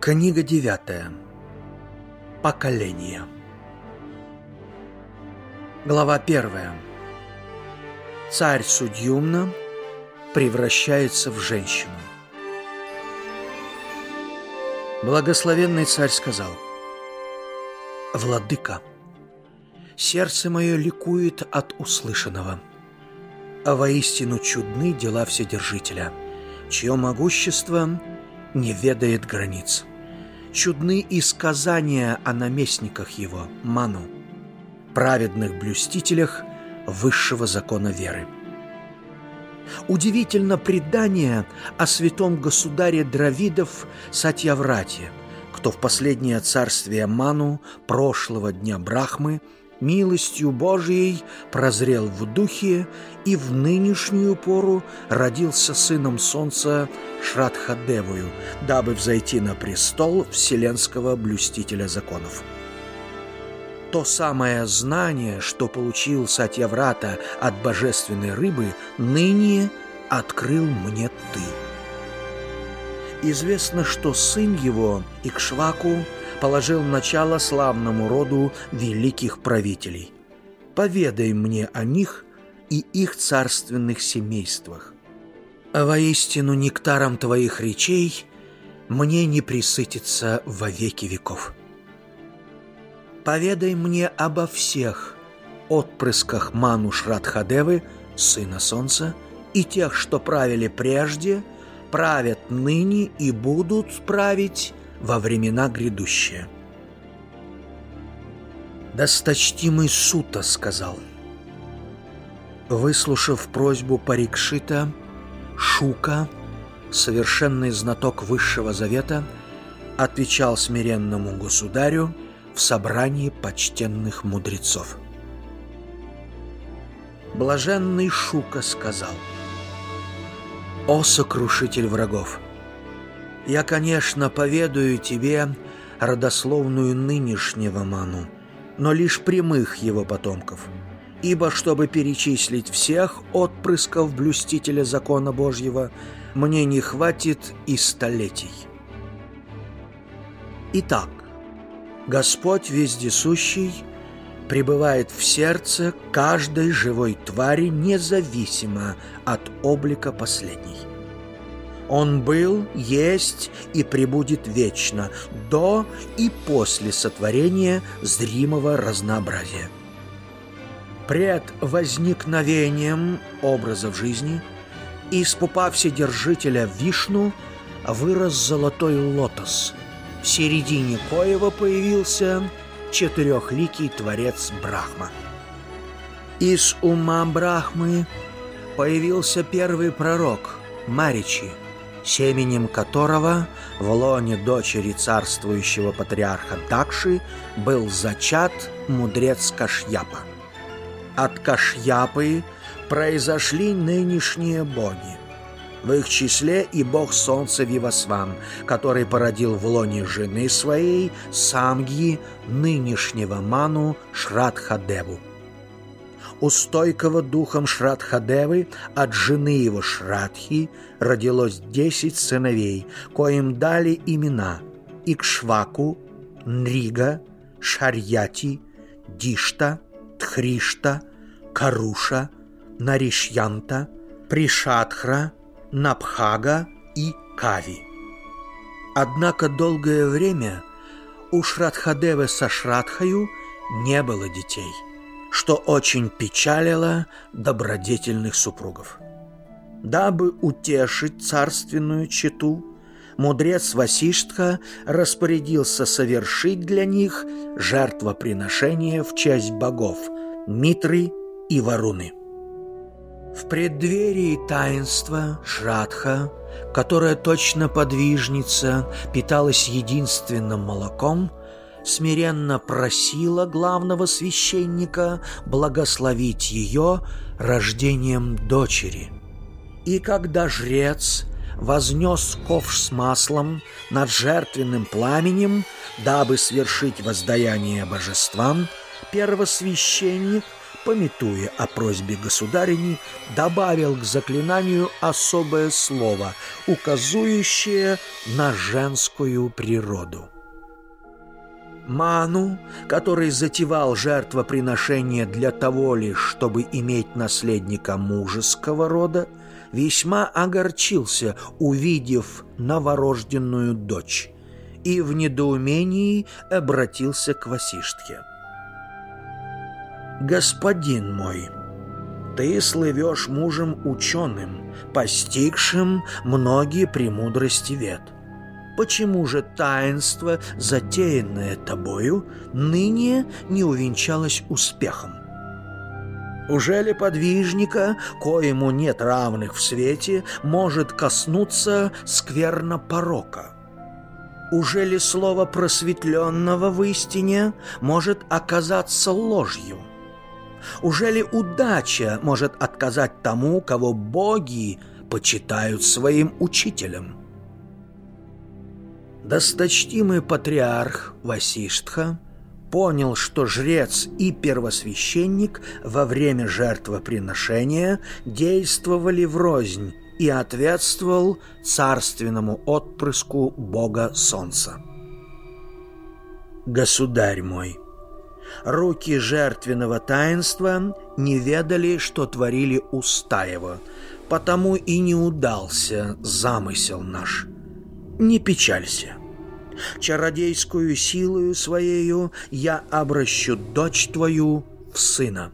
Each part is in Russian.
Книга девятая. Поколение. Глава первая. Царь Судьюмна превращается в женщину. Благословенный царь сказал, «Владыка, сердце мое ликует от услышанного, а воистину чудны дела Вседержителя, чье могущество не ведает границ» чудны и сказания о наместниках его, Ману, праведных блюстителях высшего закона веры. Удивительно предание о святом государе Дравидов Сатьяврате, кто в последнее царствие Ману прошлого дня Брахмы – милостью Божией прозрел в духе и в нынешнюю пору родился сыном солнца Шрадхадевую, дабы взойти на престол вселенского блюстителя законов. То самое знание, что получил Сатьяврата от божественной рыбы, ныне открыл мне ты. Известно, что сын его, Икшваку, положил начало славному роду великих правителей. Поведай мне о них и их царственных семействах. А воистину нектаром твоих речей мне не присытиться во веки веков. Поведай мне обо всех отпрысках Ману Шрадхадевы, сына солнца, и тех, что правили прежде, правят ныне и будут править во времена грядущие. «Досточтимый Сута сказал». Выслушав просьбу Парикшита, Шука, совершенный знаток Высшего Завета, отвечал смиренному государю в собрании почтенных мудрецов. Блаженный Шука сказал, «О сокрушитель врагов! Я, конечно, поведаю тебе родословную нынешнего Ману, но лишь прямых его потомков. Ибо, чтобы перечислить всех отпрысков блюстителя закона Божьего, мне не хватит и столетий. Итак, Господь Вездесущий пребывает в сердце каждой живой твари независимо от облика последней. Он был, есть и пребудет вечно, до и после сотворения зримого разнообразия. Пред возникновением образов жизни из пупа Вседержителя Вишну вырос золотой лотос, в середине коего появился четырехликий творец Брахма. Из ума Брахмы появился первый пророк Маричи – семенем которого в лоне дочери царствующего патриарха Дакши был зачат мудрец Кашьяпа. От Кашьяпы произошли нынешние боги. В их числе и бог солнца Вивасван, который породил в лоне жены своей Самги нынешнего Ману Шрадхадеву у стойкого духом Шрадхадевы от жены его Шрадхи родилось десять сыновей, коим дали имена Икшваку, Нрига, Шарьяти, Дишта, Тхришта, Каруша, Наришьянта, Пришатхра, Напхага и Кави. Однако долгое время у Шрадхадевы со Шрадхаю не было детей – что очень печалило добродетельных супругов. Дабы утешить царственную чету, мудрец Васиштха распорядился совершить для них жертвоприношение в честь богов Митры и Варуны. В преддверии таинства Шрадха, которая точно подвижница, питалась единственным молоком – смиренно просила главного священника благословить ее рождением дочери. И когда жрец вознес ковш с маслом над жертвенным пламенем, дабы свершить воздаяние божествам, первосвященник пометуя о просьбе государини, добавил к заклинанию особое слово, указующее на женскую природу. Ману, который затевал жертвоприношение для того лишь, чтобы иметь наследника мужеского рода, весьма огорчился, увидев новорожденную дочь, и в недоумении обратился к Васиштхе. «Господин мой, ты слывешь мужем ученым, постигшим многие премудрости вет. Почему же таинство, затеянное тобою, ныне не увенчалось успехом? Уже ли подвижника, коему нет равных в свете, может коснуться скверно порока? Уже ли слово просветленного в истине может оказаться ложью? Уже ли удача может отказать тому, кого боги почитают своим учителем? Досточтимый патриарх Васиштха понял, что жрец и первосвященник во время жертвоприношения действовали врознь и ответствовал царственному отпрыску бога солнца. «Государь мой!» Руки жертвенного таинства не ведали, что творили уста его, потому и не удался замысел наш. Не печалься. Чародейскую силою своею я обращу дочь твою в сына».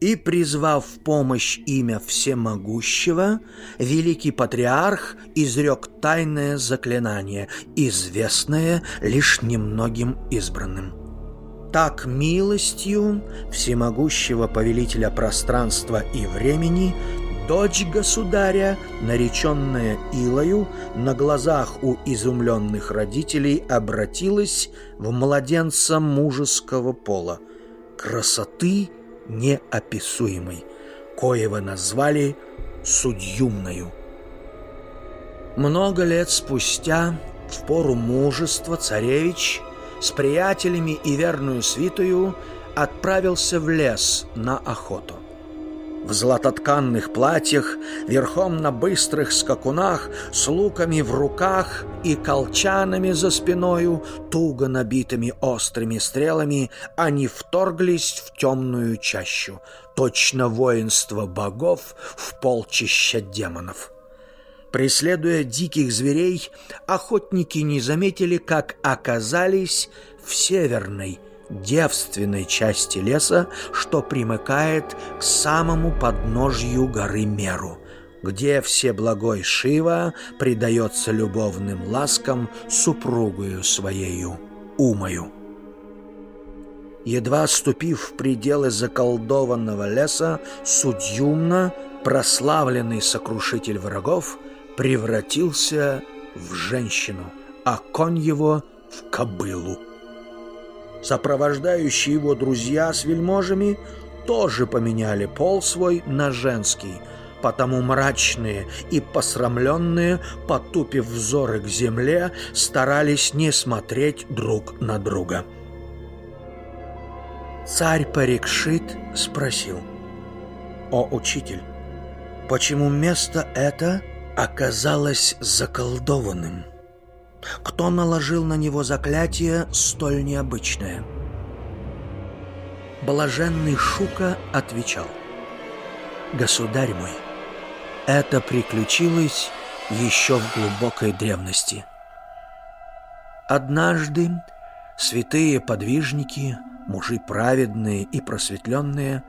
И, призвав в помощь имя Всемогущего, великий патриарх изрек тайное заклинание, известное лишь немногим избранным – так милостью всемогущего повелителя пространства и времени дочь государя, нареченная Илою, на глазах у изумленных родителей обратилась в младенца мужеского пола, красоты неописуемой, коего назвали судьюмною. Много лет спустя, в пору мужества, царевич – с приятелями и верную свитою отправился в лес на охоту. В златотканных платьях, верхом на быстрых скакунах, с луками в руках и колчанами за спиною, туго набитыми острыми стрелами, они вторглись в темную чащу, точно воинство богов в полчища демонов. Преследуя диких зверей, охотники не заметили, как оказались в северной, девственной части леса, что примыкает к самому подножью горы Меру, где Всеблагой Шива предается любовным ласкам супругою своею Умою. Едва ступив в пределы заколдованного леса, Судьюмна, прославленный сокрушитель врагов, превратился в женщину, а конь его в кобылу. Сопровождающие его друзья с вельможами тоже поменяли пол свой на женский, потому мрачные и посрамленные, потупив взоры к земле, старались не смотреть друг на друга. Царь Парикшит спросил, «О, учитель, почему место это оказалось заколдованным. Кто наложил на него заклятие столь необычное? Блаженный Шука отвечал. «Государь мой, это приключилось еще в глубокой древности. Однажды святые подвижники, мужи праведные и просветленные,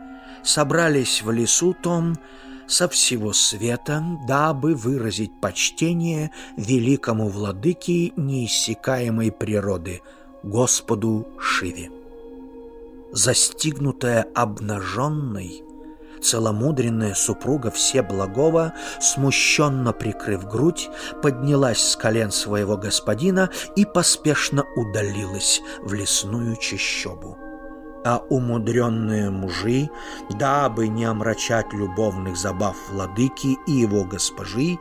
собрались в лесу том, со всего света, дабы выразить почтение великому владыке неиссякаемой природы, Господу Шиве. Застигнутая обнаженной, целомудренная супруга Всеблагого, смущенно прикрыв грудь, поднялась с колен своего господина и поспешно удалилась в лесную чащобу а умудренные мужи, дабы не омрачать любовных забав владыки и его госпожи,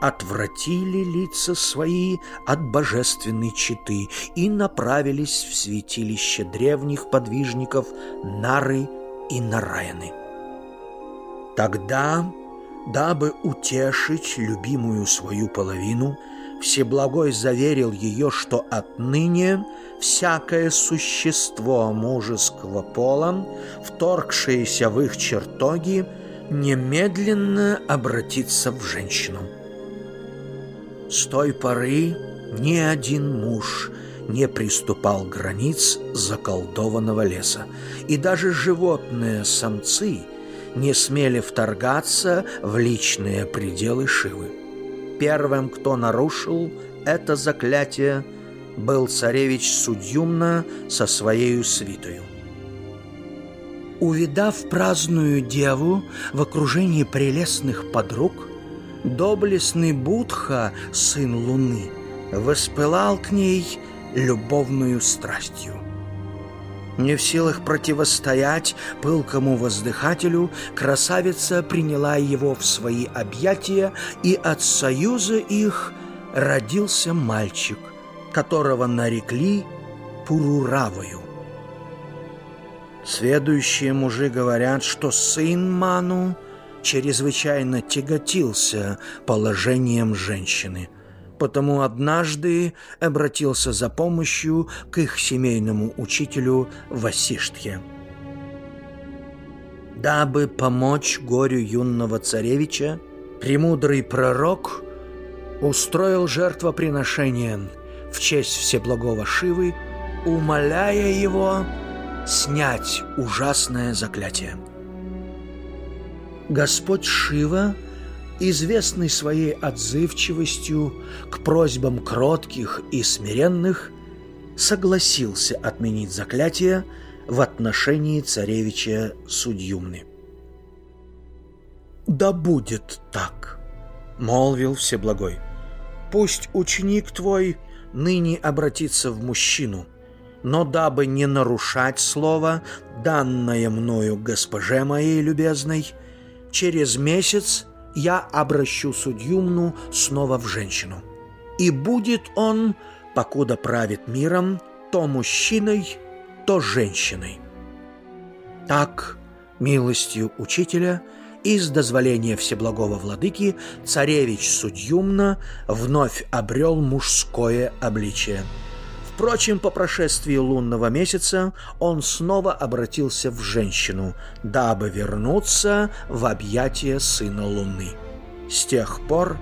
отвратили лица свои от божественной читы и направились в святилище древних подвижников Нары и Нараяны. Тогда, дабы утешить любимую свою половину, Всеблагой заверил ее, что отныне всякое существо мужеского пола, вторгшееся в их чертоги, немедленно обратится в женщину. С той поры ни один муж не приступал границ заколдованного леса, и даже животные самцы не смели вторгаться в личные пределы Шивы. Первым, кто нарушил это заклятие, был царевич Судьюмна со своей свитою. Увидав праздную деву в окружении прелестных подруг, доблестный Будха, сын Луны, воспылал к ней любовную страстью. Не в силах противостоять пылкому воздыхателю, красавица приняла его в свои объятия, и от союза их родился мальчик, которого нарекли Пуруравою. Следующие мужи говорят, что сын Ману чрезвычайно тяготился положением женщины – потому однажды обратился за помощью к их семейному учителю Васиштхе. Дабы помочь горю юного царевича, премудрый пророк устроил жертвоприношение в честь Всеблагого Шивы, умоляя его снять ужасное заклятие. Господь Шива – известный своей отзывчивостью к просьбам кротких и смиренных, согласился отменить заклятие в отношении царевича Судьюмны. «Да будет так», — молвил Всеблагой. «Пусть ученик твой ныне обратится в мужчину, но дабы не нарушать слово, данное мною госпоже моей любезной, через месяц — я обращу судьюмну снова в женщину. И будет он, покуда правит миром, то мужчиной, то женщиной. Так, милостью учителя и с дозволения Всеблагого Владыки царевич Судьюмна вновь обрел мужское обличие – Впрочем, по прошествии лунного месяца он снова обратился в женщину, дабы вернуться в объятия сына Луны. С тех пор,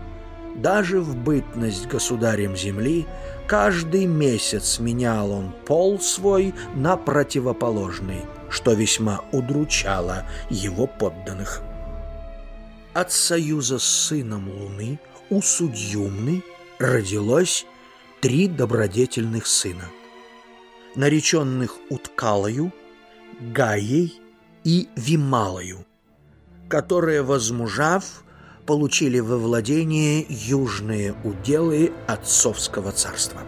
даже в бытность государем Земли, каждый месяц менял он пол свой на противоположный, что весьма удручало его подданных. От союза с сыном Луны у Судьюмны родилось три добродетельных сына, нареченных Уткалою, Гаей и Вималою, которые, возмужав, получили во владение южные уделы отцовского царства.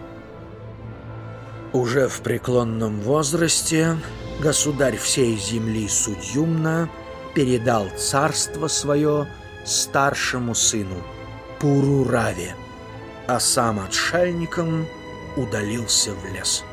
Уже в преклонном возрасте государь всей земли Судьюмна передал царство свое старшему сыну Пурураве – а сам отшельником удалился в лес.